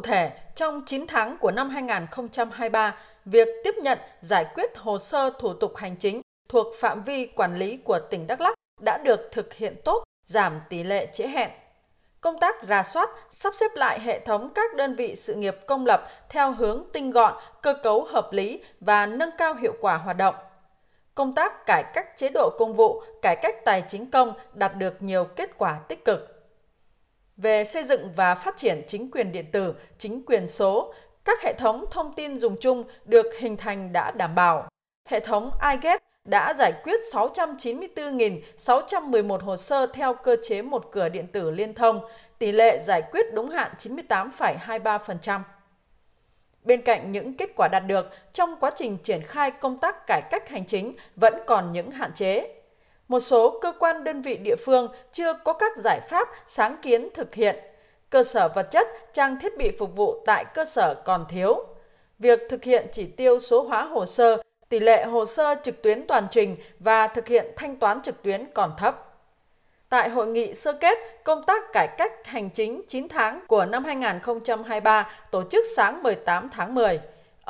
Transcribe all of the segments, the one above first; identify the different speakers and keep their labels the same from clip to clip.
Speaker 1: Cụ thể, trong 9 tháng của năm 2023, việc tiếp nhận giải quyết hồ sơ thủ tục hành chính thuộc phạm vi quản lý của tỉnh Đắk Lắk đã được thực hiện tốt, giảm tỷ lệ trễ hẹn. Công tác rà soát, sắp xếp lại hệ thống các đơn vị sự nghiệp công lập theo hướng tinh gọn, cơ cấu hợp lý và nâng cao hiệu quả hoạt động. Công tác cải cách chế độ công vụ, cải cách tài chính công đạt được nhiều kết quả tích cực về xây dựng và phát triển chính quyền điện tử, chính quyền số, các hệ thống thông tin dùng chung được hình thành đã đảm bảo. Hệ thống iGet đã giải quyết 694.611 hồ sơ theo cơ chế một cửa điện tử liên thông, tỷ lệ giải quyết đúng hạn 98,23%. Bên cạnh những kết quả đạt được trong quá trình triển khai công tác cải cách hành chính vẫn còn những hạn chế một số cơ quan đơn vị địa phương chưa có các giải pháp sáng kiến thực hiện. Cơ sở vật chất, trang thiết bị phục vụ tại cơ sở còn thiếu. Việc thực hiện chỉ tiêu số hóa hồ sơ, tỷ lệ hồ sơ trực tuyến toàn trình và thực hiện thanh toán trực tuyến còn thấp. Tại hội nghị sơ kết công tác cải cách hành chính 9 tháng của năm 2023 tổ chức sáng 18 tháng 10,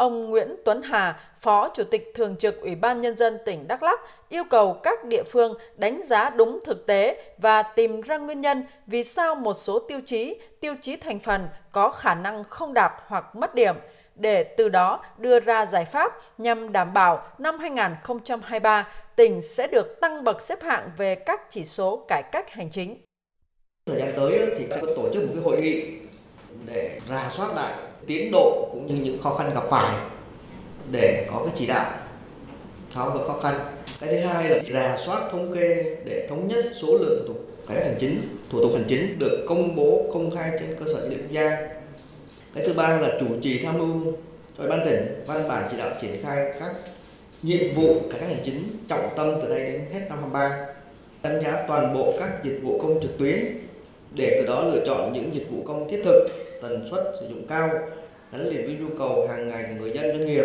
Speaker 1: Ông Nguyễn Tuấn Hà, Phó Chủ tịch Thường trực Ủy ban Nhân dân tỉnh Đắk Lắk yêu cầu các địa phương đánh giá đúng thực tế và tìm ra nguyên nhân vì sao một số tiêu chí, tiêu chí thành phần có khả năng không đạt hoặc mất điểm, để từ đó đưa ra giải pháp nhằm đảm bảo năm 2023 tỉnh sẽ được tăng bậc xếp hạng về các chỉ số cải cách hành chính.
Speaker 2: Thời gian tới thì sẽ tổ chức một cái hội nghị để rà soát lại tiến độ cũng như những khó khăn gặp phải để có cái chỉ đạo, tháo gỡ khó khăn. Cái thứ hai là rà soát thống kê để thống nhất số lượng thủ tục cải cách hành chính, thủ tục hành chính được công bố công khai trên cơ sở dữ liệu quốc gia cái thứ ba là chủ trì tham mưu cho ban tỉnh văn bản chỉ đạo triển khai các nhiệm vụ cải cách hành chính trọng tâm từ nay đến hết năm 23 đánh giá toàn bộ các dịch vụ công trực tuyến để từ đó lựa chọn những dịch vụ công thiết thực, tần suất sử dụng cao, gắn liền với nhu cầu hàng ngày của người dân, doanh nghiệp.